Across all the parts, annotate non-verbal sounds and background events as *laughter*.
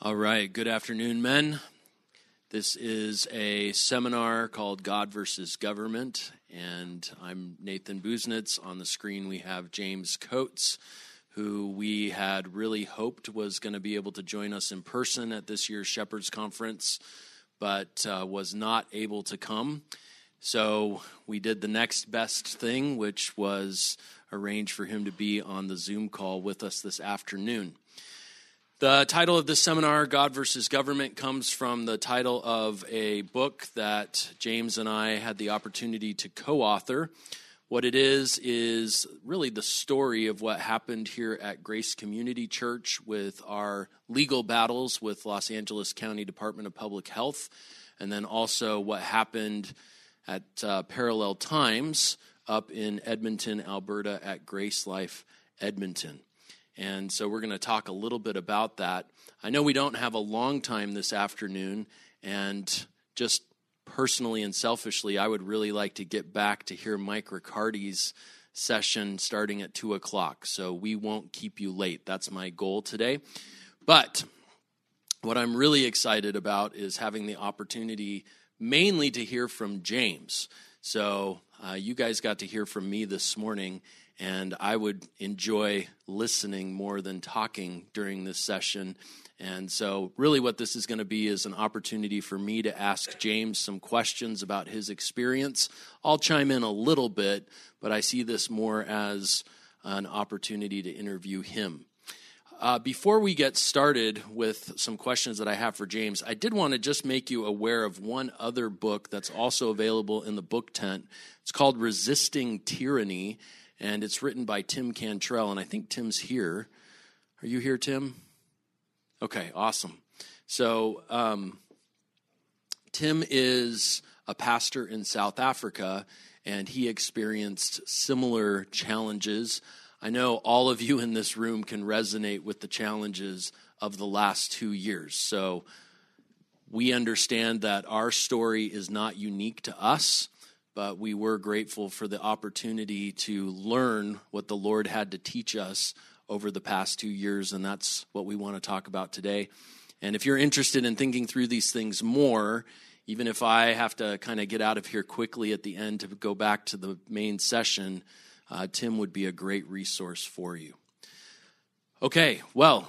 All right, good afternoon, men. This is a seminar called God versus Government, and I'm Nathan Busenitz. On the screen, we have James Coates, who we had really hoped was going to be able to join us in person at this year's Shepherds Conference, but uh, was not able to come. So we did the next best thing, which was arrange for him to be on the Zoom call with us this afternoon. The title of this seminar, God versus Government, comes from the title of a book that James and I had the opportunity to co author. What it is, is really the story of what happened here at Grace Community Church with our legal battles with Los Angeles County Department of Public Health, and then also what happened at uh, Parallel Times up in Edmonton, Alberta at Grace Life Edmonton. And so we're going to talk a little bit about that. I know we don't have a long time this afternoon, and just personally and selfishly, I would really like to get back to hear Mike Riccardi's session starting at 2 o'clock. So we won't keep you late. That's my goal today. But what I'm really excited about is having the opportunity mainly to hear from James. So uh, you guys got to hear from me this morning, and I would enjoy listening more than talking during this session. And so, really, what this is going to be is an opportunity for me to ask James some questions about his experience. I'll chime in a little bit, but I see this more as an opportunity to interview him. Uh, before we get started with some questions that I have for James, I did want to just make you aware of one other book that's also available in the book tent. It's called Resisting Tyranny and it's written by Tim Cantrell, and I think Tim's here. Are you here, Tim? Okay, awesome. So, um, Tim is a pastor in South Africa, and he experienced similar challenges. I know all of you in this room can resonate with the challenges of the last two years. So, we understand that our story is not unique to us but we were grateful for the opportunity to learn what the Lord had to teach us over the past two years, and that's what we want to talk about today. And if you're interested in thinking through these things more, even if I have to kind of get out of here quickly at the end to go back to the main session, uh, Tim would be a great resource for you. Okay, well,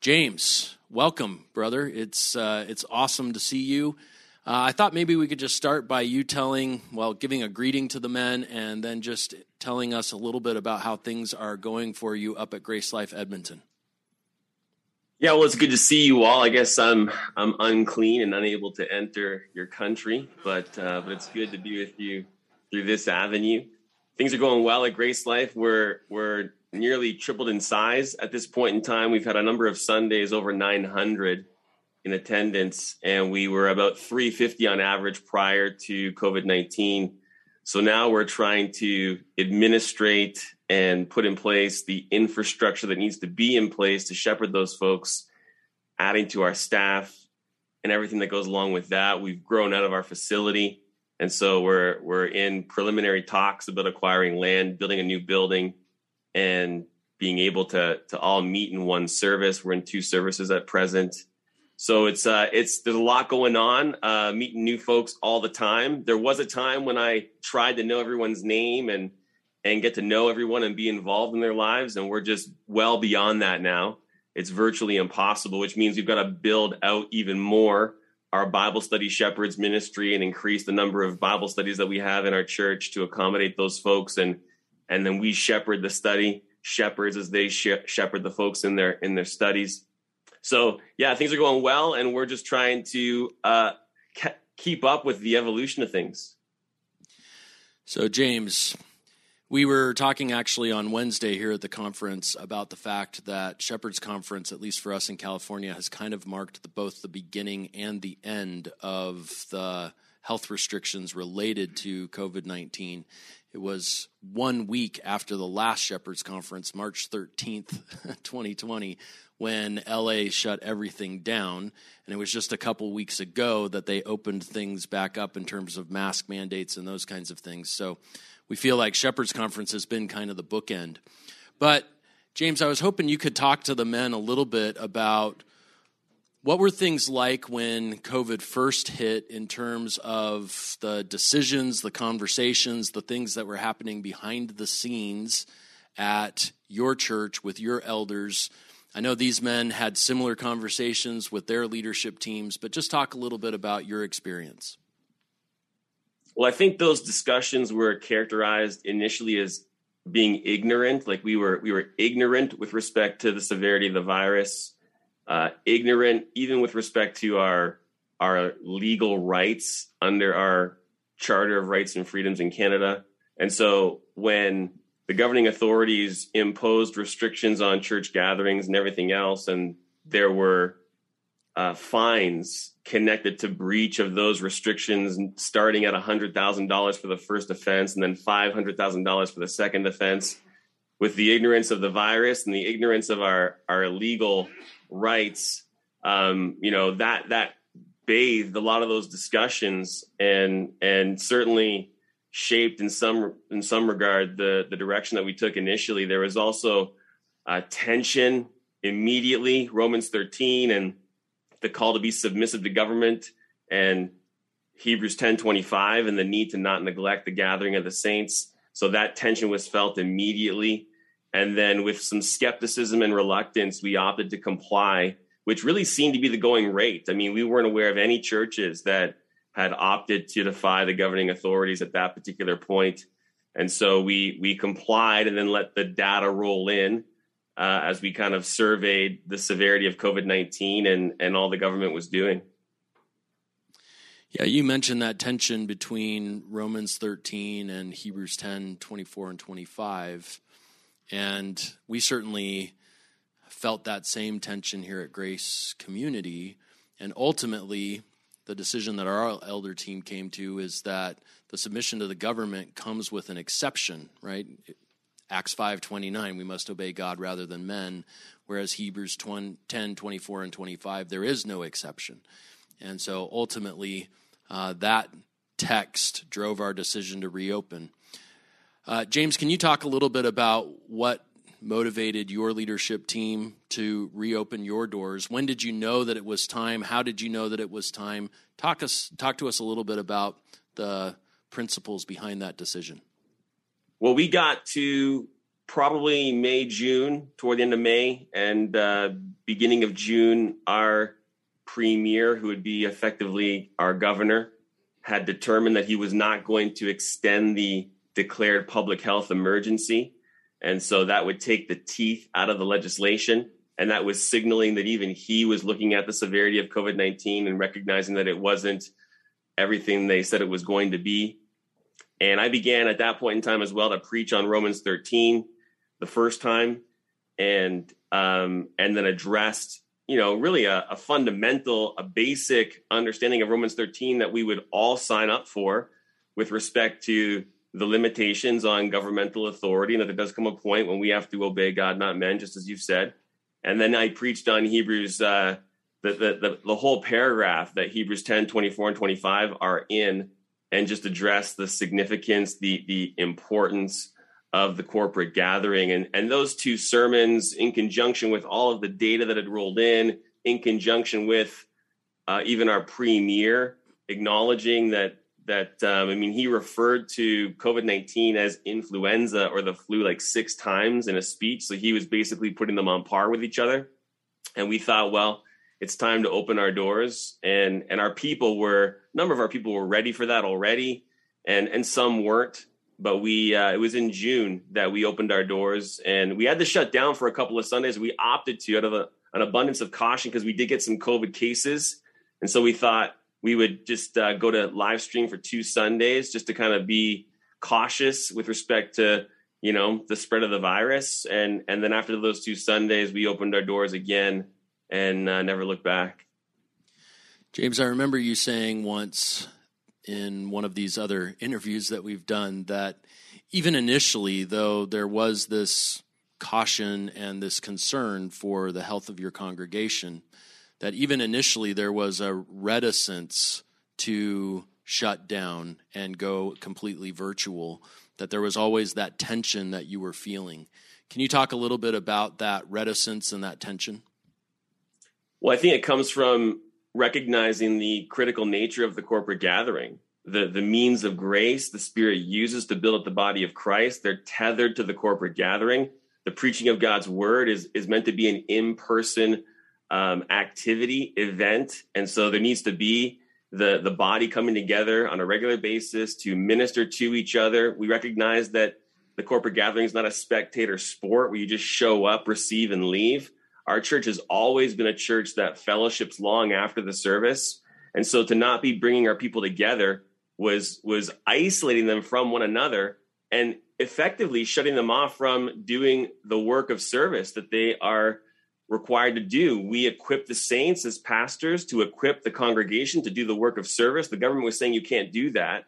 James, welcome, brother. It's uh, it's awesome to see you. Uh, I thought maybe we could just start by you telling, well, giving a greeting to the men and then just telling us a little bit about how things are going for you up at Grace Life Edmonton. Yeah, well, it's good to see you all. I guess I'm I'm unclean and unable to enter your country, but uh, but it's good to be with you through this avenue. Things are going well at Grace Life. We're we're nearly tripled in size at this point in time. We've had a number of Sundays over 900 in attendance, and we were about 350 on average prior to COVID 19. So now we're trying to administrate and put in place the infrastructure that needs to be in place to shepherd those folks, adding to our staff and everything that goes along with that. We've grown out of our facility. And so we're we're in preliminary talks about acquiring land, building a new building, and being able to to all meet in one service. We're in two services at present so it's uh, it's there's a lot going on. Uh, meeting new folks all the time. There was a time when I tried to know everyone's name and and get to know everyone and be involved in their lives, and we're just well beyond that now. It's virtually impossible, which means we've got to build out even more our Bible study shepherds ministry and increase the number of Bible studies that we have in our church to accommodate those folks, and and then we shepherd the study shepherds as they shepherd the folks in their in their studies so yeah, things are going well, and we're just trying to uh, ke- keep up with the evolution of things. So James, we were talking actually on Wednesday here at the conference about the fact that Shepherd's Conference, at least for us in California, has kind of marked the, both the beginning and the end of the health restrictions related to COVID 19. It was one week after the last Shepherd's Conference, March 13th, 2020, *laughs* when LA shut everything down. And it was just a couple weeks ago that they opened things back up in terms of mask mandates and those kinds of things. So we feel like Shepherd's Conference has been kind of the bookend. But, James, I was hoping you could talk to the men a little bit about What were things like when COVID first hit in terms of the decisions, the conversations, the things that were happening behind the scenes at your church with your elders? I know these men had similar conversations with their leadership teams, but just talk a little bit about your experience. Well, I think those discussions were characterized initially as being ignorant, like we were we were ignorant with respect to the severity of the virus uh, ignorant, even with respect to our our legal rights under our Charter of Rights and Freedoms in Canada. And so when the governing authorities imposed restrictions on church gatherings and everything else, and there were uh, fines connected to breach of those restrictions, starting at $100,000 for the first offense and then $500,000 for the second offense. With the ignorance of the virus and the ignorance of our, our legal rights, um, you know that that bathed a lot of those discussions and and certainly shaped in some in some regard the the direction that we took initially. There was also uh, tension immediately, Romans 13, and the call to be submissive to government, and Hebrews 10:25, and the need to not neglect the gathering of the saints. So that tension was felt immediately. And then with some skepticism and reluctance, we opted to comply, which really seemed to be the going rate. I mean, we weren't aware of any churches that had opted to defy the governing authorities at that particular point. And so we we complied and then let the data roll in uh, as we kind of surveyed the severity of COVID nineteen and and all the government was doing. Yeah, you mentioned that tension between Romans 13 and Hebrews 10, 24 and 25. And we certainly felt that same tension here at Grace Community. And ultimately, the decision that our elder team came to is that the submission to the government comes with an exception, right? Acts 5:29, we must obey God rather than men, whereas Hebrews 10, 24 and 25, there is no exception. And so ultimately, uh, that text drove our decision to reopen. Uh, James, can you talk a little bit about what motivated your leadership team to reopen your doors? When did you know that it was time? How did you know that it was time? Talk us talk to us a little bit about the principles behind that decision. Well, we got to probably May, June, toward the end of May, and uh, beginning of June, our premier, who would be effectively our governor, had determined that he was not going to extend the declared public health emergency. And so that would take the teeth out of the legislation. And that was signaling that even he was looking at the severity of COVID 19 and recognizing that it wasn't everything they said it was going to be. And I began at that point in time as well to preach on Romans 13 the first time and um, and then addressed you know really a, a fundamental a basic understanding of romans 13 that we would all sign up for with respect to the limitations on governmental authority and that there does come a point when we have to obey God, not men, just as you've said. And then I preached on Hebrews, uh, the, the, the, the, whole paragraph that Hebrews 10, 24 and 25 are in and just address the significance, the, the importance of the corporate gathering. And, and those two sermons in conjunction with all of the data that had rolled in, in conjunction with uh, even our premier acknowledging that that um, I mean, he referred to COVID 19 as influenza or the flu like six times in a speech. So he was basically putting them on par with each other. And we thought, well, it's time to open our doors. And, and our people were, a number of our people were ready for that already. And, and some weren't. But we, uh, it was in June that we opened our doors and we had to shut down for a couple of Sundays. We opted to out of a, an abundance of caution because we did get some COVID cases. And so we thought, we would just uh, go to live stream for two Sundays just to kind of be cautious with respect to you know the spread of the virus and and then after those two Sundays we opened our doors again and uh, never looked back. James, I remember you saying once in one of these other interviews that we've done that even initially, though there was this caution and this concern for the health of your congregation, that even initially there was a reticence to shut down and go completely virtual, that there was always that tension that you were feeling. Can you talk a little bit about that reticence and that tension? Well, I think it comes from recognizing the critical nature of the corporate gathering. The, the means of grace the Spirit uses to build up the body of Christ, they're tethered to the corporate gathering. The preaching of God's word is, is meant to be an in person um, activity, event. And so there needs to be the, the body coming together on a regular basis to minister to each other. We recognize that the corporate gathering is not a spectator sport where you just show up, receive, and leave. Our church has always been a church that fellowships long after the service. And so to not be bringing our people together was was isolating them from one another and effectively shutting them off from doing the work of service that they are required to do. We equip the saints as pastors to equip the congregation to do the work of service. The government was saying you can't do that.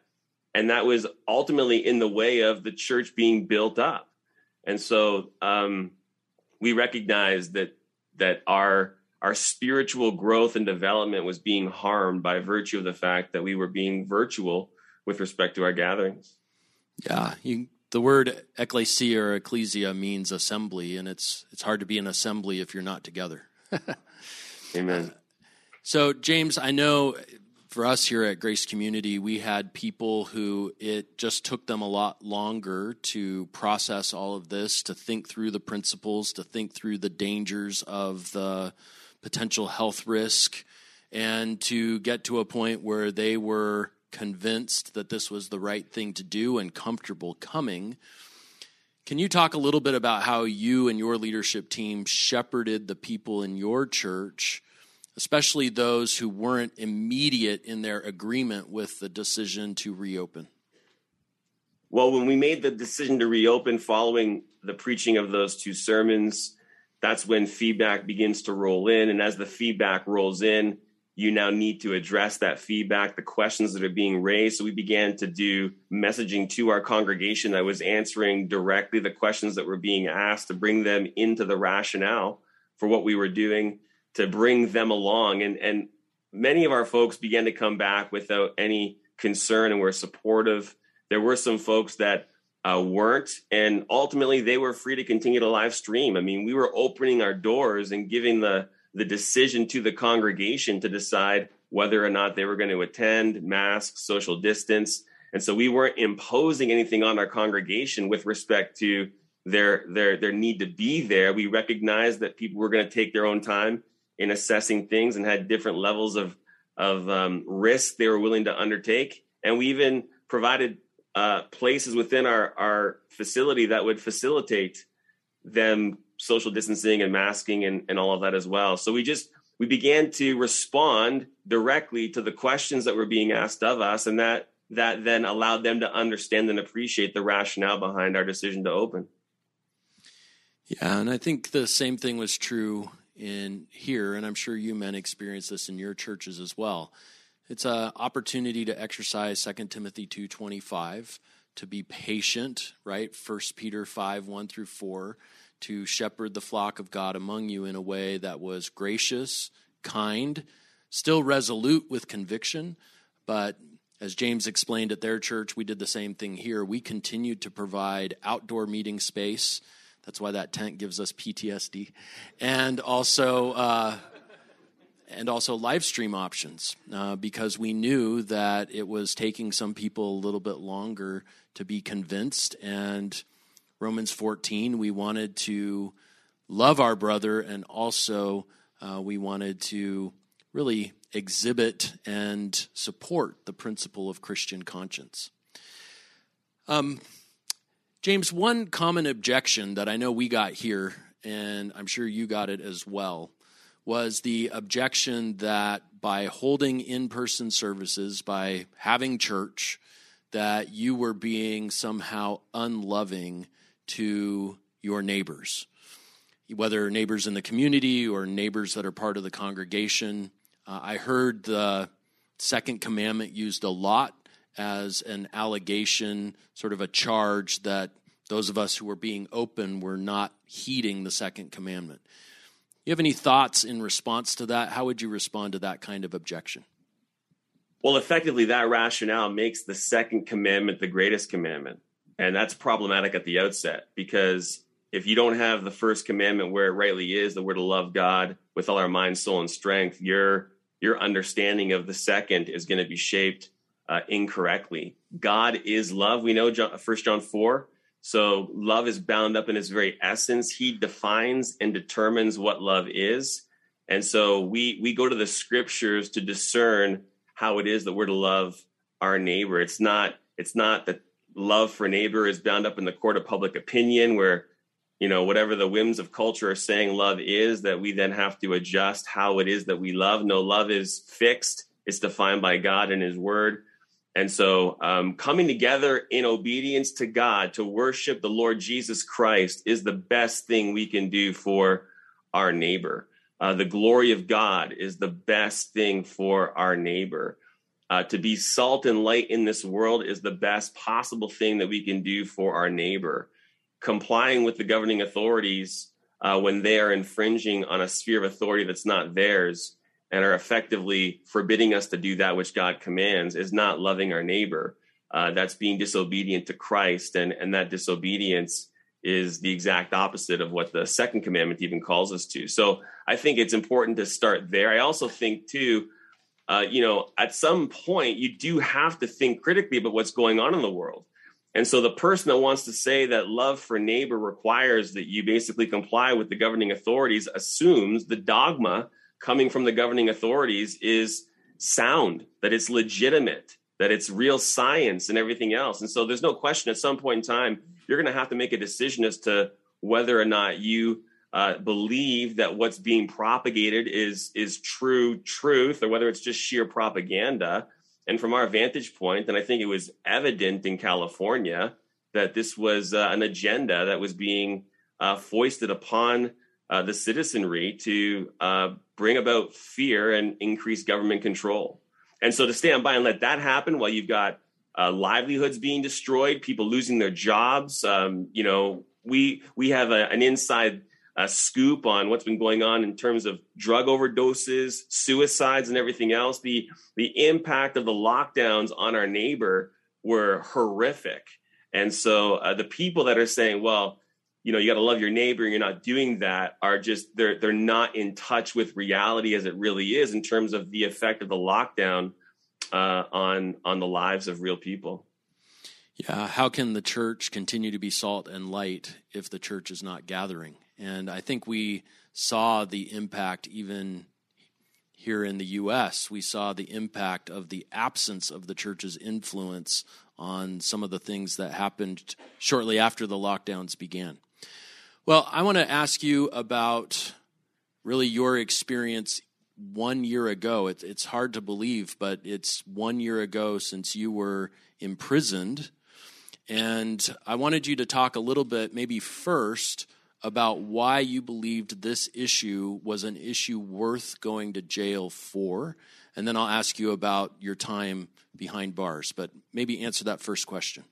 And that was ultimately in the way of the church being built up. And so um, we recognized that that our our spiritual growth and development was being harmed by virtue of the fact that we were being virtual with respect to our gatherings. Yeah, you, the word ecclesia or ecclesia means assembly, and it's it's hard to be an assembly if you're not together. *laughs* Amen. So, James, I know for us here at Grace Community, we had people who it just took them a lot longer to process all of this, to think through the principles, to think through the dangers of the potential health risk, and to get to a point where they were convinced that this was the right thing to do and comfortable coming. Can you talk a little bit about how you and your leadership team shepherded the people in your church? especially those who weren't immediate in their agreement with the decision to reopen? Well, when we made the decision to reopen following the preaching of those two sermons, that's when feedback begins to roll in. And as the feedback rolls in, you now need to address that feedback, the questions that are being raised. So we began to do messaging to our congregation that was answering directly the questions that were being asked to bring them into the rationale for what we were doing to bring them along. And, and many of our folks began to come back without any concern and were supportive. There were some folks that uh, weren't, and ultimately they were free to continue to live stream. I mean, we were opening our doors and giving the the decision to the congregation to decide whether or not they were going to attend, mask, social distance, and so we weren't imposing anything on our congregation with respect to their their their need to be there. We recognized that people were going to take their own time in assessing things and had different levels of of um, risk they were willing to undertake. And we even provided uh, places within our our facility that would facilitate them social distancing and masking and, and all of that as well. So we just we began to respond directly to the questions that were being asked of us, and that that then allowed them to understand and appreciate the rationale behind our decision to open. Yeah, and I think the same thing was true in here, and I'm sure you men experience this in your churches as well. It's an opportunity to exercise 2 Timothy 2.25, to be patient, right? 1 Peter 5, 1 through 4, to shepherd the flock of God among you in a way that was gracious, kind, still resolute with conviction, but as James explained at their church, we did the same thing here. We continued to provide outdoor meeting space that's why that tent gives us PTSD. And also, uh, and also live stream options uh, because we knew that it was taking some people a little bit longer to be convinced. And Romans 14, we wanted to love our brother and also uh, we wanted to really exhibit and support the principle of Christian conscience. Um, James, one common objection that I know we got here, and I'm sure you got it as well, was the objection that by holding in person services, by having church, that you were being somehow unloving to your neighbors, whether neighbors in the community or neighbors that are part of the congregation. Uh, I heard the second commandment used a lot as an allegation, sort of a charge that those of us who were being open were not heeding the second commandment. You have any thoughts in response to that? How would you respond to that kind of objection? Well, effectively, that rationale makes the second commandment the greatest commandment. And that's problematic at the outset because if you don't have the first commandment where it rightly is, that we're to love God with all our mind, soul, and strength, your your understanding of the second is going to be shaped uh, incorrectly. God is love. We know First John four. So love is bound up in its very essence. He defines and determines what love is, and so we we go to the scriptures to discern how it is that we're to love our neighbor. It's not it's not that love for neighbor is bound up in the court of public opinion where you know whatever the whims of culture are saying love is that we then have to adjust how it is that we love. No love is fixed. It's defined by god and his word. And so um, coming together in obedience to god to worship the lord jesus christ is the best thing we can do for our neighbor. Uh, the glory of god is the best thing for our neighbor uh, to be salt and light in this world is the best possible thing that we can do for our neighbor complying with the governing authorities uh, when they are infringing on a sphere of authority that's not theirs and are effectively forbidding us to do that which God commands is not loving our neighbor. Uh, that's being disobedient to Christ, and and that disobedience is the exact opposite of what the second commandment even calls us to. So I think it's important to start there. I also think too, uh, you know, at some point you do have to think critically about what's going on in the world. And so the person that wants to say that love for neighbor requires that you basically comply with the governing authorities assumes the dogma coming from the governing authorities is sound, that it's legitimate, that it's real science and everything else. And so there's no question at some point in time, you're going to have to make a decision as to whether or not you uh, believe that what's being propagated is is true truth or whether it's just sheer propaganda and from our vantage point, and I think it was evident in California that this was uh, an agenda that was being uh, foisted upon uh, the citizenry to uh, bring about fear and increase government control. And so to stand by and let that happen while you've got uh, livelihoods being destroyed, people losing their jobs, um, you know, we we have a, an inside a scoop on what's been going on in terms of drug overdoses, suicides, and everything else. The the impact of the lockdowns on our neighbor were horrific, and so uh, the people that are saying, "Well, you know, you got to love your neighbor," and you're not doing that, are just they're they're not in touch with reality as it really is in terms of the effect of the lockdown uh, on on the lives of real people. Yeah, how can the church continue to be salt and light if the church is not gathering? And I think we saw the impact even here in the U.S. We saw the impact of the absence of the church's influence on some of the things that happened shortly after the lockdowns began. Well, I want to ask you about really your experience one year ago. it's hard to believe, but it's one year ago since you were imprisoned. And I wanted you to talk a little bit, maybe first, about why you believed this issue was an issue worth going to jail for. And then I'll ask you about your time behind bars. But maybe answer that first question.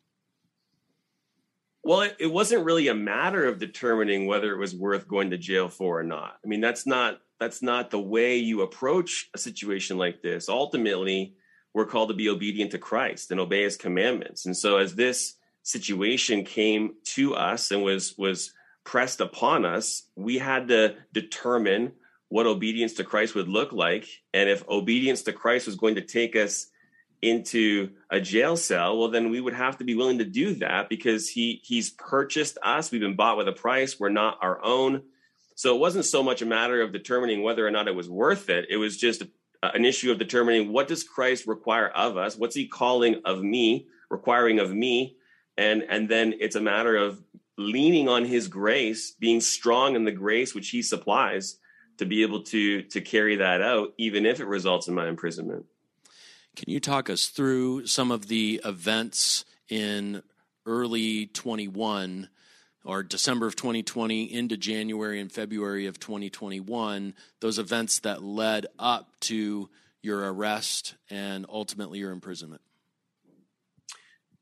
Well, it, wasn't really a matter of determining whether it was worth going to jail for or not. I mean, that's not that's not the way you approach a situation like this. Ultimately, we're called to be obedient to Christ and obey his commandments. And so as this situation came to us and was was pressed upon us, we had to determine what obedience to Christ would look like. And if obedience to Christ was going to take us into a jail cell, well, then we would have to be willing to do that because he he's purchased us. We've been bought with a price. We're not our own. So it wasn't so much a matter of determining whether or not it was worth it. It was just an issue of determining what does Christ require of us? What's he calling of me, requiring of me? And and then it's a matter of leaning on his grace, being strong in the grace which he supplies to be able to to carry that out even if it results in my imprisonment. Can you talk us through some of the events in early 21 or December of 2020 into January and February of 2021, those events that led up to your arrest and ultimately your imprisonment?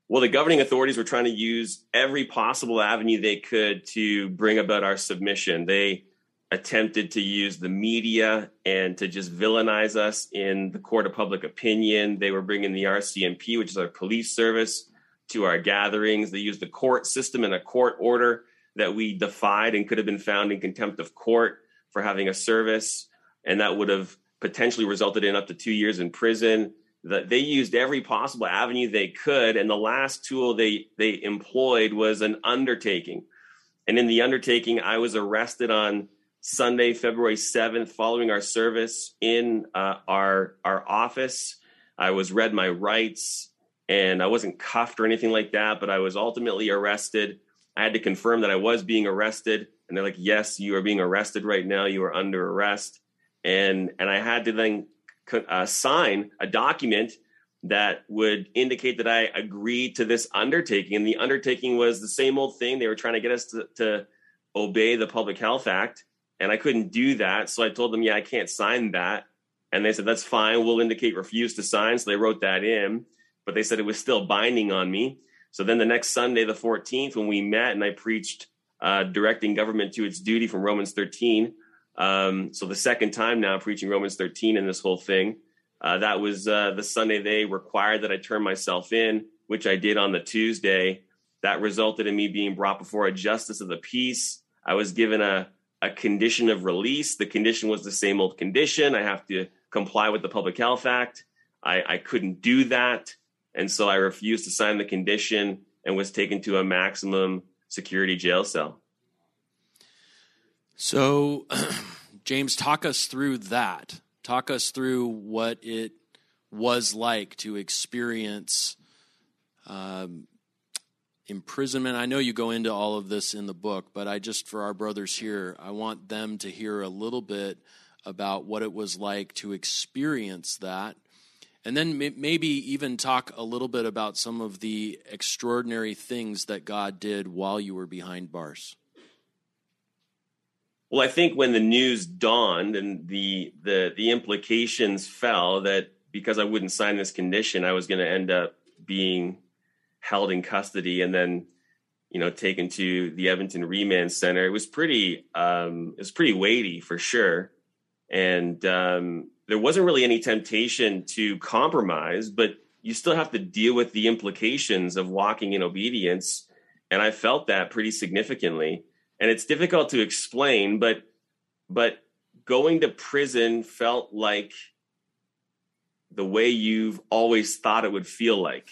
Well, the governing authorities were trying to use every possible avenue they could to bring about our submission. They attempted to use the media and to just villainize us in the court of public opinion. They were bringing the RCMP, which is our police service, to our gatherings. They used the court system and a court order that we defied and could have been found in contempt of court for having a service, and that would have potentially resulted in up to two years in prison. That they used every possible avenue they could, and the last tool they they employed was an undertaking. And in the undertaking, I was arrested on Sunday, February seventh, following our service in uh, our our office. I was read my rights, and I wasn't cuffed or anything like that, but I was ultimately arrested. I had to confirm that I was being arrested, and they're like, "Yes, you are being arrested right now. You are under arrest." and and I had to then uh, sign a document that would indicate that I agreed to this undertaking. And the undertaking was the same old thing. They were trying to get us to, to obey the Public Health Act, and I couldn't do that. So I told them, "Yeah, I can't sign that." And they said, "That's fine. We'll indicate refuse to sign." So they wrote that in, but they said it was still binding on me. So then the next Sunday, the 14th, when we met and I preached uh, directing government to its duty from Romans 13, um, so the second time now preaching Romans 13 in this whole thing. Uh, that was uh, the Sunday they required that I turn myself in, which I did on the Tuesday. That resulted in me being brought before a justice of the peace. I was given a, a condition of release. The condition was the same old condition. I have to comply with the Public Health Act. I, I couldn't do that. And so I refused to sign the condition and was taken to a maximum security jail cell. So, *clears throat* James, talk us through that. Talk us through what it was like to experience um, imprisonment. I know you go into all of this in the book, but I just, for our brothers here, I want them to hear a little bit about what it was like to experience that. And then maybe even talk a little bit about some of the extraordinary things that God did while you were behind bars. Well, I think when the news dawned and the the the implications fell that because I wouldn't sign this condition, I was going to end up being held in custody and then you know taken to the Edmonton Remand Center. It was pretty um, it was pretty weighty for sure, and um, there wasn't really any temptation to compromise, but you still have to deal with the implications of walking in obedience, and I felt that pretty significantly and it's difficult to explain but but going to prison felt like the way you've always thought it would feel like.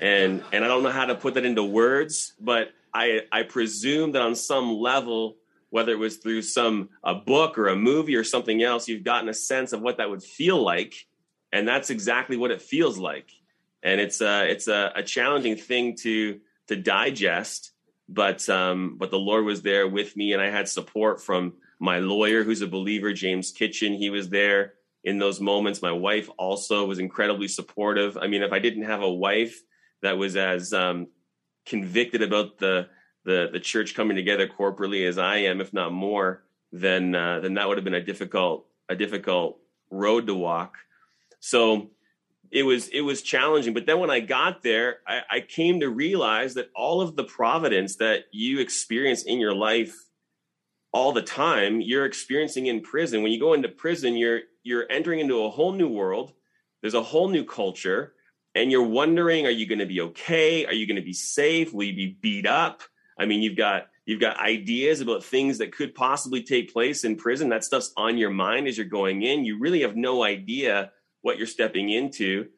And and i don't know how to put that into words but i i presume that on some level whether it was through some a book or a movie or something else you've gotten a sense of what that would feel like. And that's exactly what it feels like. And it's a it's a, a challenging thing to to digest but um, but the Lord was there with me, and I had support from my lawyer, who's a believer, James Kitchen. He was there in those moments. My wife also was incredibly supportive. I mean, if I didn't have a wife that was as um, convicted about the, the the church coming together corporately as I am, if not more, then uh, then that would have been a difficult a difficult road to walk. So it was it was challenging. But then when I got there, I, I came to realize that all of the providence that you experience in your life all the time, you're experiencing in prison. When you go into prison, you're you're entering into a whole new world. There's a whole new culture, and you're wondering, are you going to be okay? Are you going to be safe? Will you be beat up? I mean, you've got you've got ideas about things that could possibly take place in prison. That stuff's on your mind as you're going in. You really have no idea what you're stepping into.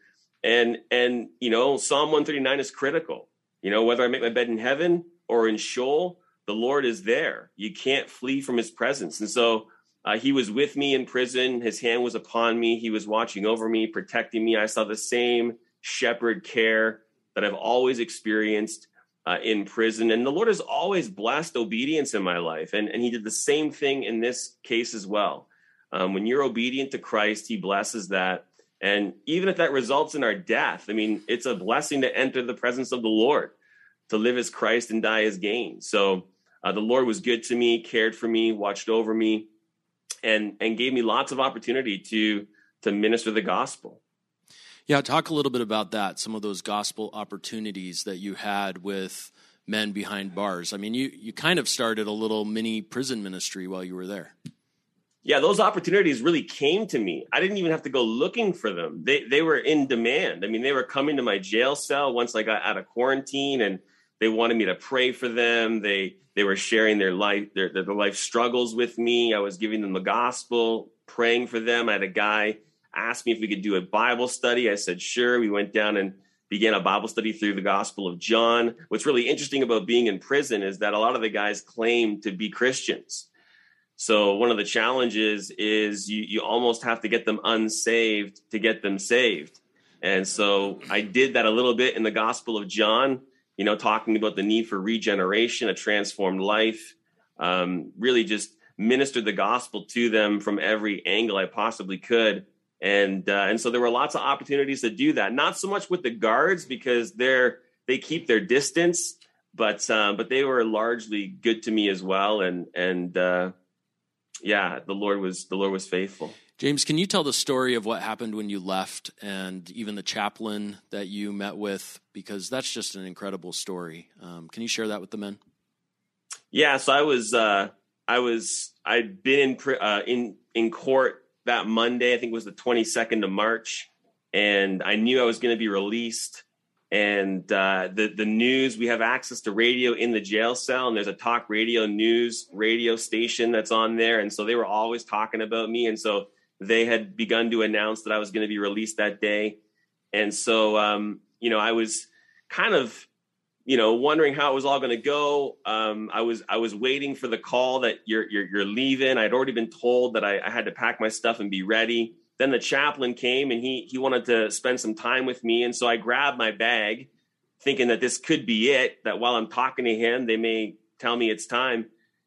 And and you know, Psalm 139 is critical. You know, whether I make my bed in heaven or in Sheol, the Lord is there. You can't flee from his presence. And so uh, he was with me in prison. His hand was upon me. He was watching over me, protecting me. I saw the same shepherd care that I've always experienced uh, in prison. And the Lord has always blessed obedience in my life. And, and he did the same thing in this case as well. Um, when you're obedient to Christ, he blesses that. And even if that results in our death, I mean, it's a blessing to enter the presence of the Lord, to live as Christ and die as gain. So uh, the Lord was good to me, cared for me, watched over me, and and gave me lots of opportunity to to minister the gospel. Yeah, talk a little bit about that. Some of those gospel opportunities that you had with men behind bars. I mean, you you kind of started a little mini prison ministry while you were there yeah, those opportunities really came to me. I didn't even have to go looking for them. They they were in demand. I mean, they were coming to my jail cell once I got out of quarantine and they wanted me to pray for them. They they were sharing their life their, their life struggles with me. I was giving them the gospel, praying for them. I had a guy ask me if we could do a Bible study. I said sure. We went down and began a Bible study through the Gospel of John. What's really interesting about being in prison is that a lot of the guys claim to be Christians. So one of the challenges is you you almost have to get them unsaved to get them saved. And so I did that a little bit in the Gospel of John you know, talking about the need for regeneration, a transformed life, um, really just ministered the gospel to them from every angle I possibly could. And uh, and so there were lots of opportunities to do that. Not so much with the guards because they're they keep their distance, but um, but they were largely good to me as well. And and uh, yeah, the Lord was the Lord was faithful. James, can you tell the story of what happened when you left and even the chaplain that you met with? Because that's just an incredible story. Um, can you share that with the men? Yeah, so I was, uh, I was, I'd been in, uh, in, in court that Monday. I think it was the 22nd of March. And I knew I was going to be released. And uh, the the news we have access to radio in the jail cell, and there's a talk radio news radio station that's on there, and so they were always talking about me. And so they had begun to announce that I was going to be released that day. And so, um, you know, I was kind of, you know, wondering how it was all going to go. Um, I was, I was waiting for the call that you're, you're, you're leaving. I'd already been told that I, I had to pack my stuff and be ready. Then the chaplain came and he, he wanted to spend some time with me. And so I grabbed my bag thinking that this could be it, that while I'm talking to him, they may tell me it's time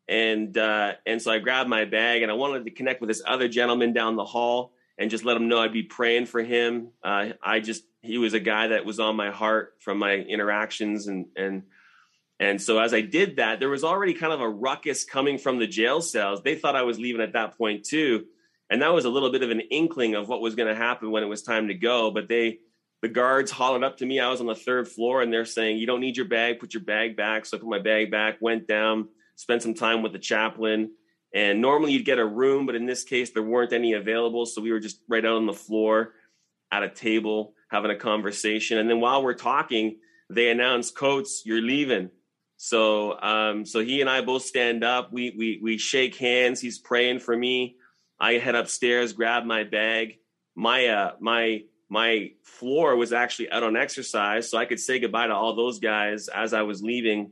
and uh, and so I grabbed my bag and I wanted to connect with this other gentleman down the hall and just let him know I'd be praying for him. Uh, I just he was a guy that was on my heart from my interactions and and and so as I did that, there was already kind of a ruckus coming from the jail cells. They thought I was leaving at that point too, and that was a little bit of an inkling of what was going to happen when it was time to go. But they the guards hollered up to me. I was on the third floor, and they're saying, "You don't need your bag. Put your bag back." So I put my bag back, went down spent some time with the chaplain. And normally you'd get a room, but in this case, there weren't any available. So we were just right out on the floor at a table having a conversation. And then while we're talking, they announce, Coates, you're leaving. So, um, so he and I both stand up. We, we, we shake hands. He's praying for me. I head upstairs, grab my bag. My, uh, my, my floor was actually out on exercise, so I could say goodbye to all those guys as I was leaving.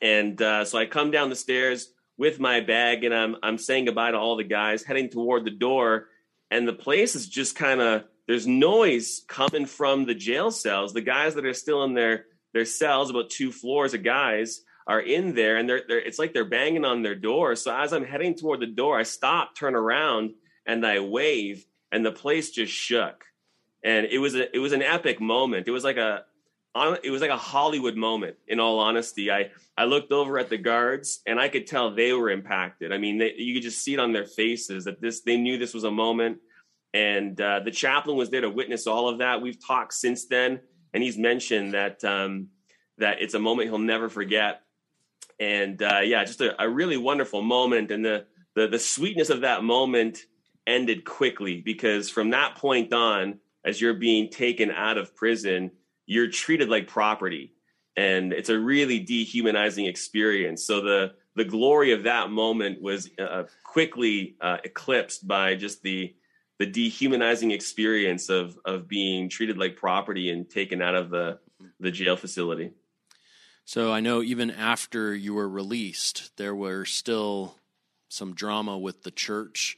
And uh, so I come down the stairs with my bag and I'm I'm saying goodbye to all the guys, heading toward the door, and the place is just kind of there's noise coming from the jail cells. The guys that are still in their their cells, about two floors of guys, are in there, and they're, they're it's like they're banging on their door. So as I'm heading toward the door, I stop, turn around, and I wave, and the place just shook. And it was a it was an epic moment. It was like a it was like a Hollywood moment. In all honesty, I I looked over at the guards and I could tell they were impacted. I mean, they, you could just see it on their faces that this they knew this was a moment. And uh, the chaplain was there to witness all of that. We've talked since then, and he's mentioned that um, that it's a moment he'll never forget. And uh, yeah, just a, a really wonderful moment. And the, the the sweetness of that moment ended quickly because from that point on, as you're being taken out of prison you're treated like property. And it's a really dehumanizing experience. So the the glory of that moment was uh, quickly uh, eclipsed by just the the dehumanizing experience of of being treated like property and taken out of the the jail facility so i know even after you were released there were still some drama with the church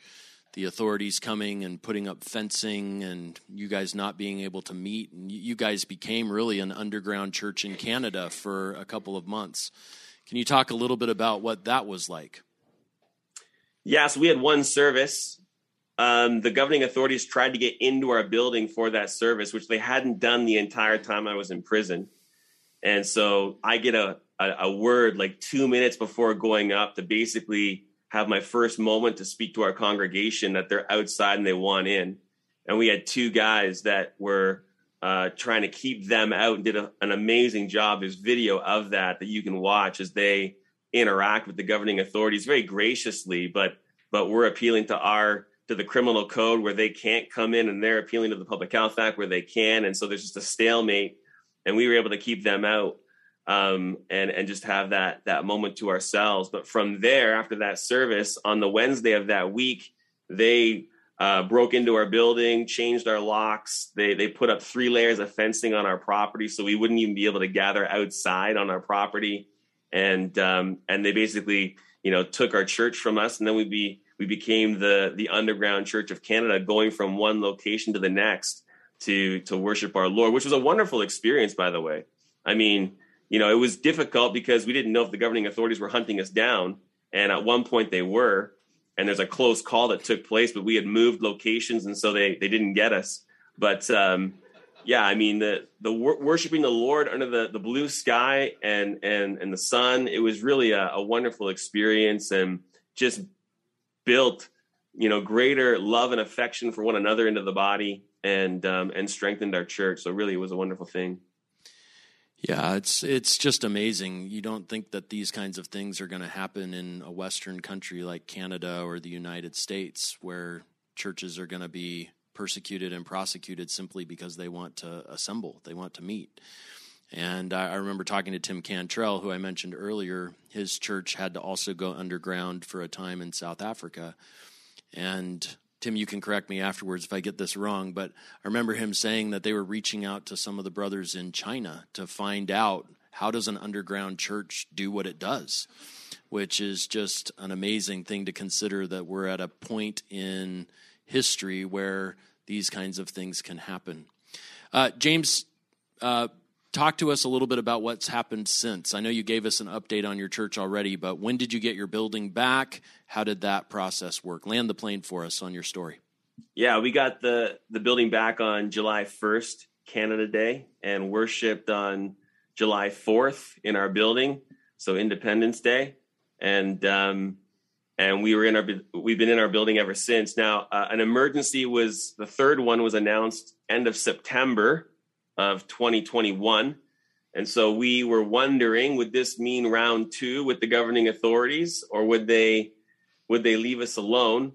the authorities coming and putting up fencing and you guys not being able to meet and you guys became really an underground church in Canada for a couple of months. Can you talk a little bit about what that was like? Yeah, so we had one service. Um, the governing authorities tried to get into our building for that service, which they hadn't done the entire time I was in prison. And so I get a, a, a word like two minutes before going up to basically have my first moment to speak to our congregation that they're outside and they want in. And we had two guys that were uh, trying to keep them out and did a, an amazing job. There's video of that that you can watch as they interact with the governing authorities very graciously, but but we're appealing to our to the criminal code where they can't come in and they're appealing to the public health act where they can and so there's just a stalemate and we were able to keep them out um, and and just have that that moment to ourselves. But from there, after that service on the Wednesday of that week, they uh, broke into our building, changed our locks. They they put up three layers of fencing on our property, so we wouldn't even be able to gather outside on our property. And um, and they basically you know took our church from us, and then we be we became the the underground church of Canada, going from one location to the next to to worship our Lord, which was a wonderful experience, by the way. I mean, you know, it was difficult because we didn't know if the governing authorities were hunting us down, and at one point they were and there's a close call that took place, but we had moved locations, and so they they didn't get us. But um, yeah, I mean the the wor- worshiping the Lord under the the blue sky and and and the sun, it was really a, a wonderful experience, and just built you know greater love and affection for one another into the body, and um, and strengthened our church. So really, it was a wonderful thing. Yeah, it's it's just amazing. You don't think that these kinds of things are going to happen in a Western country like Canada or the United States, where churches are going to be persecuted and prosecuted simply because they want to assemble, they want to meet. And I, remember talking to Tim Cantrell, who I mentioned earlier. His church had to also go underground for a time in South Africa, and Tim, you can correct me afterwards if I get this wrong, but I remember him saying that they were reaching out to some of the brothers in China to find out how does an underground church do what it does, which is just an amazing thing to consider that we're at a point in history where these kinds of things can happen. Uh, James, uh, talk to us a little bit about what's happened since. I know you gave us an update on your church already, but when did you get your building back? How did that process work? Land the plane for us on your story. Yeah, we got the the building back on July 1st, Canada Day, and worshipped on July 4th in our building, so Independence Day, and um, and we were in our we've been in our building ever since. Now, uh, an emergency was the third one was announced end of September of 2021. And so we were wondering would this mean round 2 with the governing authorities or would they would they leave us alone?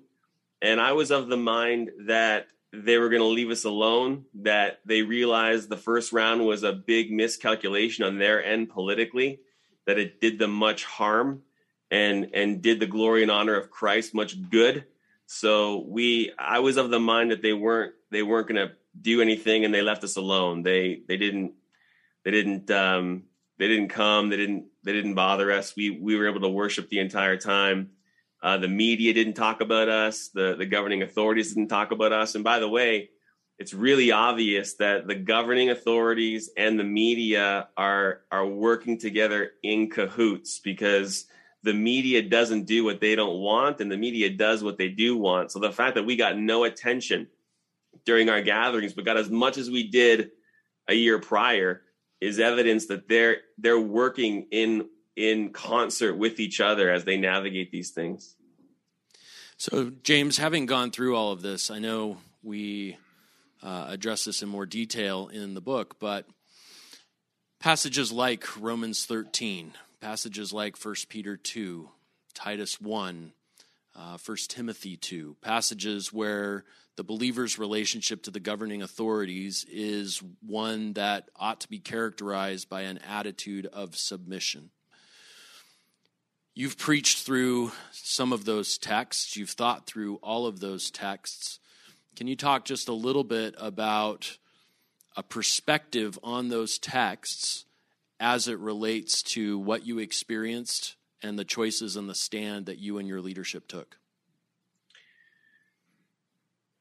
And I was of the mind that they were going to leave us alone, that they realized the first round was a big miscalculation on their end politically, that it did them much harm and and did the glory and honor of Christ much good. So we I was of the mind that they weren't they weren't going to do anything and they left us alone. They they didn't they didn't um, they didn't come. They didn't they didn't bother us. We we were able to worship the entire time. Uh, the media didn't talk about us. The the governing authorities didn't talk about us. And by the way, it's really obvious that the governing authorities and the media are are working together in cahoots because the media doesn't do what they don't want and the media does what they do want. So the fact that we got no attention during our gatherings, but got as much as we did a year prior is evidence that they're they're working in in concert with each other as they navigate these things. So, James, having gone through all of this, I know we uh, address this in more detail in the book, but passages like Romans 13, passages like 1 Peter 2, Titus 1, uh, 1 Timothy 2, passages where the believer's relationship to the governing authorities is one that ought to be characterized by an attitude of submission. You've preached through some of those texts, you've thought through all of those texts. Can you talk just a little bit about a perspective on those texts as it relates to what you experienced and the choices and the stand that you and your leadership took?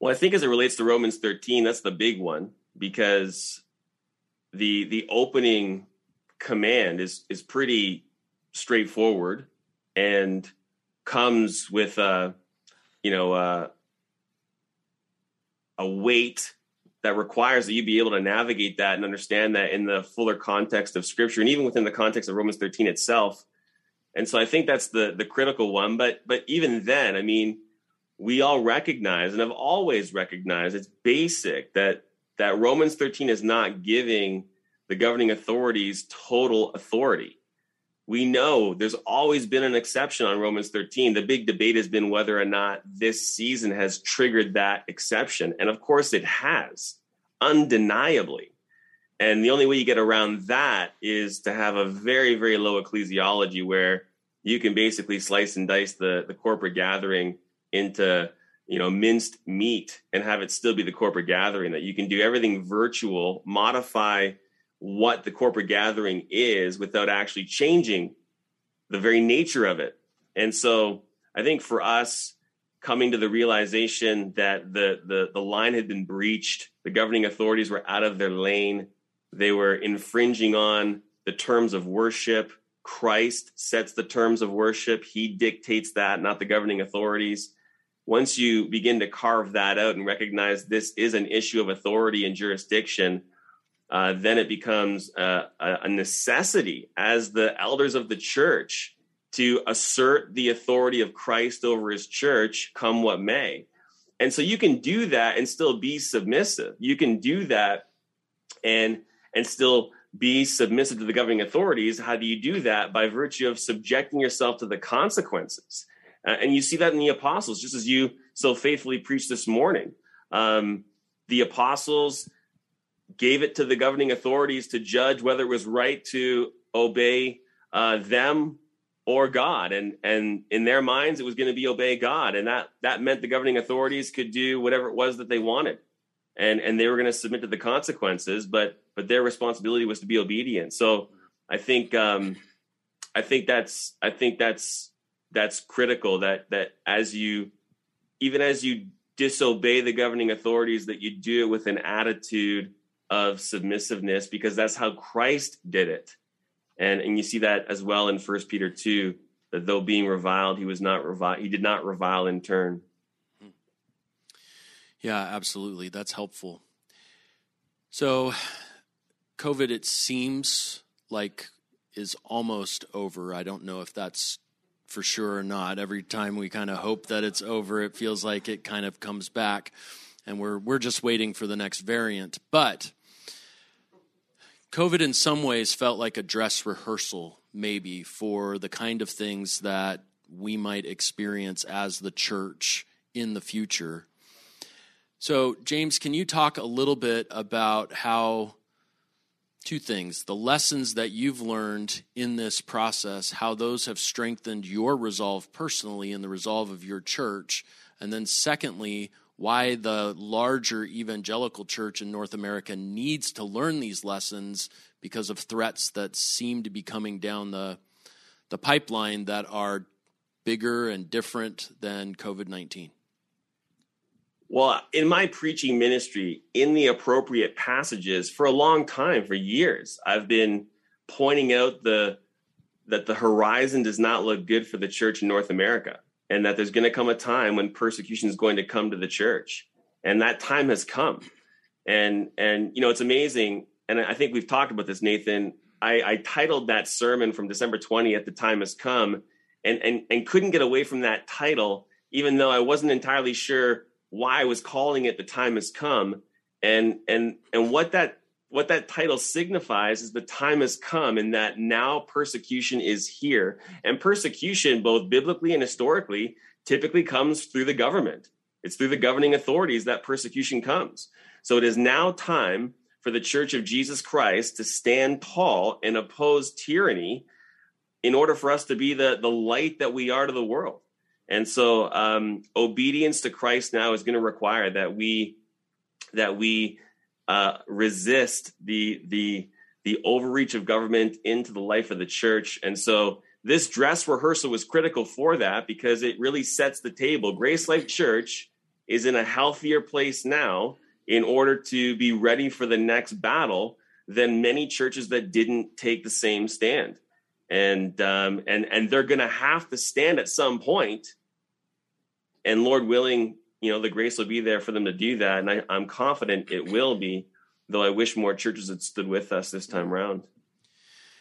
Well, I think as it relates to Romans 13, that's the big one because the the opening command is is pretty straightforward and comes with a you know a, a weight that requires that you be able to navigate that and understand that in the fuller context of scripture and even within the context of Romans 13 itself. And so I think that's the the critical one but but even then I mean we all recognize and have always recognized it's basic that that Romans 13 is not giving the governing authorities total authority. We know there's always been an exception on Romans 13. The big debate has been whether or not this season has triggered that exception. And of course, it has, undeniably. And the only way you get around that is to have a very, very low ecclesiology where you can basically slice and dice the, the corporate gathering into you know minced meat and have it still be the corporate gathering that you can do everything virtual modify what the corporate gathering is without actually changing the very nature of it. And so i think for us coming to the realization that the the, the line had been breached the governing authorities were out of their lane they were infringing on the terms of worship christ sets the terms of worship he dictates that not the governing authorities once you begin to carve that out and recognize this is an issue of authority and jurisdiction, uh, then it becomes a, a necessity as the elders of the church to assert the authority of Christ over his church, come what may. And so you can do that and still be submissive. You can do that and and still be submissive to the governing authorities. How do you do that? By virtue of subjecting yourself to the consequences. Uh, and you see that in the apostles, just as you so faithfully preached this morning. Um, the apostles gave it to the governing authorities to judge whether it was right to obey uh, them or God. And and in their minds, it was going to be obey God, and that that meant the governing authorities could do whatever it was that they wanted, and and they were going to submit to the consequences. But but their responsibility was to be obedient. So I think um, I think that's I think that's that's critical that that as you even as you disobey the governing authorities that you do it with an attitude of submissiveness because that's how Christ did it. And and you see that as well in First Peter 2 that though being reviled he was not reviled he did not revile in turn. Yeah, absolutely. That's helpful. So COVID it seems like is almost over. I don't know if that's for sure or not. Every time we kind of hope that it's over, it feels like it kind of comes back, and we're we're just waiting for the next variant. But COVID, in some ways, felt like a dress rehearsal, maybe for the kind of things that we might experience as the church in the future. So, James, can you talk a little bit about how two things the lessons that you've learned in this process, how those have strengthened your resolve personally and the resolve of your church. And then, secondly, why the larger evangelical church in North America needs to learn these lessons because of threats that seem to be coming down the, the pipeline that are bigger and different than COVID 19. Well, in my preaching ministry, in the appropriate passages for a long time, for years, I've been pointing out the that the horizon does not look good for the church in North America, and that there's going to come a time when persecution is going to come to the church, and that time has come. And and you know it's amazing, and I think we've talked about this, Nathan. I, I titled that sermon from December 20th, "The Time Has Come," and and and couldn't get away from that title, even though I wasn't entirely sure why I was calling it the time has come. And and and what that what that title signifies is the time has come and that now persecution is here. And persecution both biblically and historically typically comes through the government. It's through the governing authorities that persecution comes. So it is now time for the church of Jesus Christ to stand tall and oppose tyranny in order for us to be the the light that we are to the world and so um, obedience to Christ now is going to require that we that we uh, resist the the the overreach of government into the life of the church. And so this dress rehearsal was critical for that because it really sets the table. Grace Life Church is in a healthier place now in order to be ready for the next battle than many churches that didn't take the same stand and um, and and they're going to have to stand at some point. And lord willing you know the grace will be there for them to do that. And I, i'm confident it will be though i wish more churches had stood with us this time around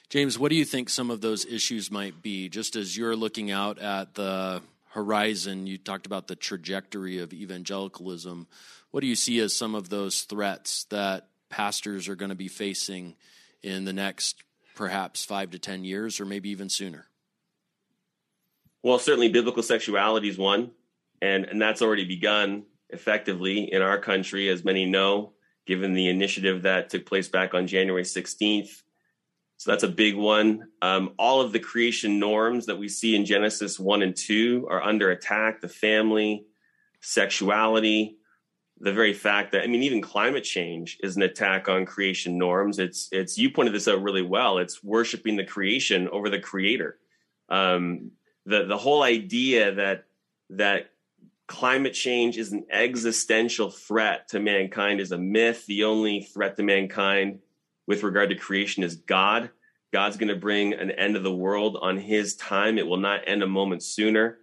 james what do you think some of those issues might be? Just as you're looking out at the horizon you talked about the trajectory of evangelicalism. What do you see as some of those threats that pastors are going to be facing in the next perhaps five to 10 years, or maybe even sooner? Well, certainly biblical sexuality is one, and, and that's already begun effectively in our country, as many know. given the initiative that took place back on January 16th. So that's a big one. Um, all of the creation norms that we see in Genesis 1 and 2 are under attack the family, sexuality, the very fact that I mean, even climate change is an attack on creation norms. It's it's you pointed this out really well. It's worshiping the creation over the creator. Um, the the whole idea that that climate change is an existential threat to mankind is a myth. The only threat to mankind with regard to creation is God. God's going to bring an end of the world on his time. It will not end a moment sooner.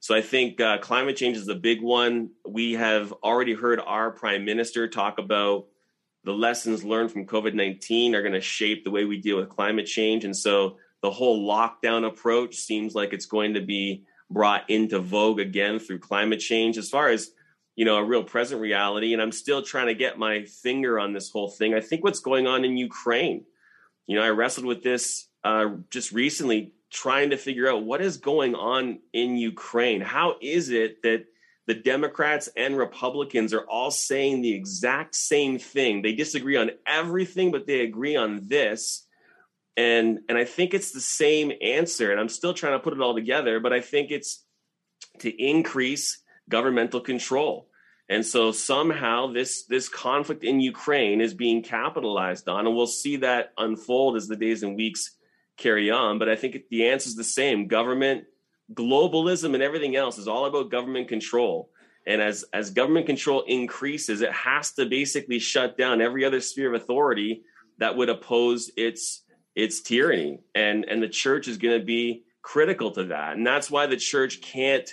So I think uh, climate change is the big one. We have already heard our prime minister talk about the lessons learned from COVID 19 are going to shape the way we deal with climate change. And so the whole lockdown approach seems like it's going to be brought into vogue again through climate change. As far as you know, a real present reality, and I'm still trying to get my finger on this whole thing. I think what's going on in Ukraine. You know, I wrestled with this uh, just recently, trying to figure out what is going on in Ukraine. How is it that the Democrats and Republicans are all saying the exact same thing? They disagree on everything, but they agree on this and and i think it's the same answer and i'm still trying to put it all together but i think it's to increase governmental control and so somehow this this conflict in ukraine is being capitalized on and we'll see that unfold as the days and weeks carry on but i think the answer is the same. Government globalism and everything else is all about government control. And as as government control increases it has to basically shut down every other sphere of authority that would oppose its it's tyranny. And and the church is going to be critical to that. And that's why the church can't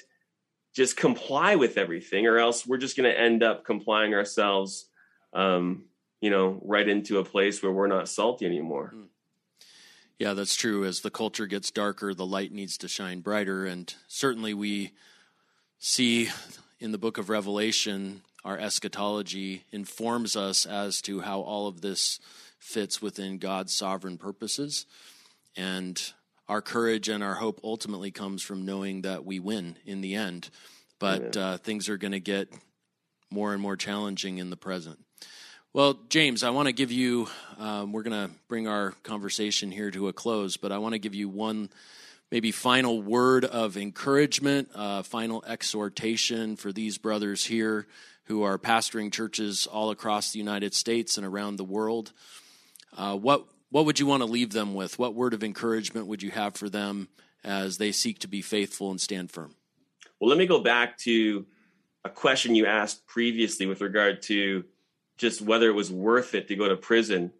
just comply with everything or else we're just going to end up complying ourselves um, you know right into a place where we're not salty anymore. Hmm. Yeah that's true as the culture gets darker the light needs to shine brighter and certainly we see in the book of revelation our eschatology informs us as to how all of this fits within God's sovereign purposes. And our courage and our hope ultimately comes from knowing that we win in the end. But uh, things are going to get more and more challenging in the present. Well, James, I want to give you, um, we're going to bring our conversation here to a close, but I want to give you one maybe final word of encouragement, uh, final exhortation for these brothers here who are pastoring churches all across the United States and around the world. Uh, what what would you want to leave them with? What word of encouragement would you have for them as they seek to be faithful and stand firm? Well, let me go back to a question you asked previously with regard to just whether it was worth it to go to prison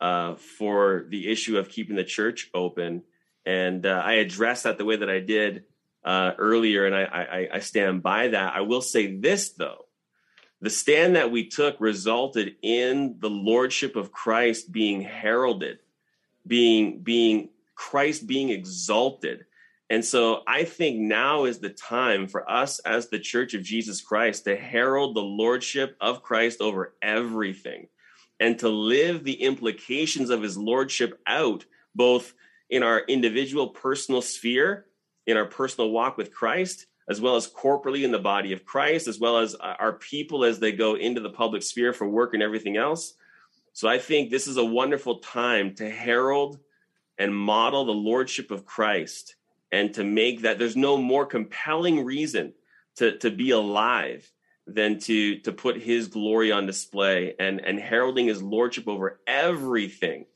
uh, for the issue of keeping the church open. And uh, I addressed that the way that I did uh, earlier, and I, I, I stand by that. I will say this, though the stand that we took resulted in the lordship of Christ being heralded, being being Christ being exalted. And so I think now is the time for us as the church of Jesus Christ to herald the lordship of Christ over everything and to live the implications of his lordship out both in our individual personal sphere, in our personal walk with Christ, as well as corporately in the body of Christ, as well as our people as they go into the public sphere for work and everything else. So I think this is a wonderful time to herald and model the lordship of Christ and to make that there's no more compelling reason to, to be alive than to to put his glory on display and and heralding his lordship over everything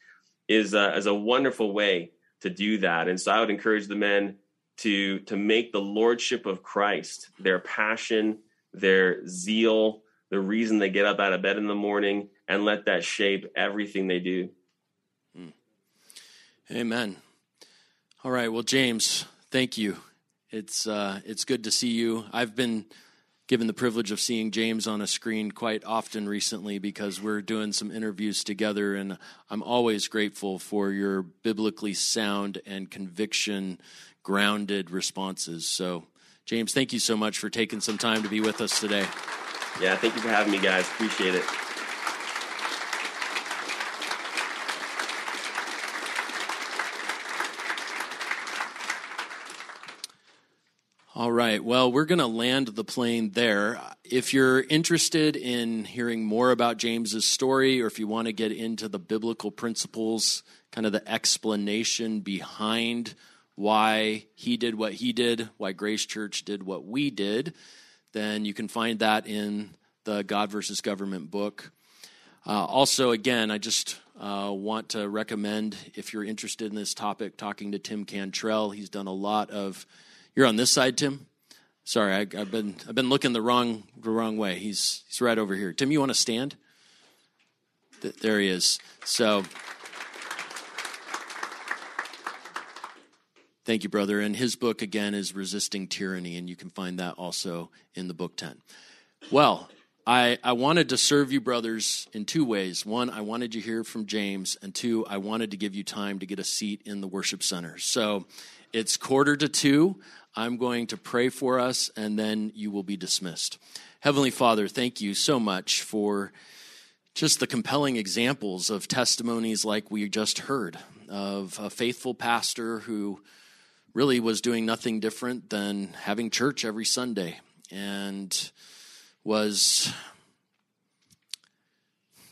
is a, is a wonderful way to do that and so i would encourage the men to to make the lordship of Christ their passion, their zeal, the reason they get up out of bed in the morning, and let that shape everything they do. Hmm. Amen. All right. Well, James, thank you. It's uh, it's good to see you. I've been given the privilege of seeing James on a screen quite often recently because we're doing some interviews together, and I'm always grateful for your biblically sound and conviction grounded responses. So, James, thank you so much for taking some time to be with us today. Yeah, thank you for having me, guys. Appreciate it. All right. Well, we're going to land the plane there. if you're interested in hearing more about James's story, or if you want to get into the biblical principles, kind of the explanation behind why he did what he did, why Grace Church did what we did, then you can find that in the God versus Government book. Uh, also, again, I just uh, want to recommend if you're interested in this topic, talking to Tim Cantrell. He's done a lot of. You're on this side, Tim. Sorry, I, have been I've been looking the wrong the wrong way. He's he's right over here. Tim, you want to stand? There he is. So. Thank you, brother. And his book, again, is Resisting Tyranny, and you can find that also in the book 10. Well, I, I wanted to serve you, brothers, in two ways. One, I wanted you to hear from James, and two, I wanted to give you time to get a seat in the worship center. So it's quarter to two. I'm going to pray for us, and then you will be dismissed. Heavenly Father, thank you so much for just the compelling examples of testimonies like we just heard of a faithful pastor who really was doing nothing different than having church every Sunday and was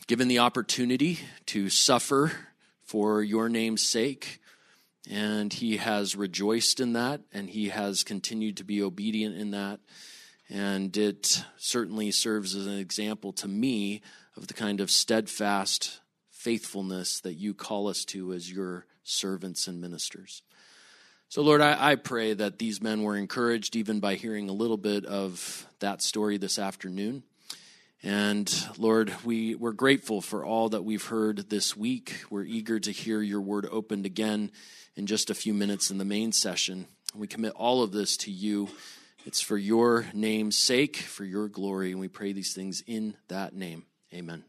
given the opportunity to suffer for your name's sake. And he has rejoiced in that, and he has continued to be obedient in that. And it certainly serves as an example to me of the kind of steadfast faithfulness that you call us to as your servants and ministers. So, Lord, I, I, pray that these men were encouraged even by hearing a little bit of that story this afternoon. And Lord, we, we're grateful for all that we've heard this week. We're eager to hear your word opened again in just a few minutes in the main session. We commit all of this to you. It's for your name's sake, for your glory, and we pray these things in that name. Amen.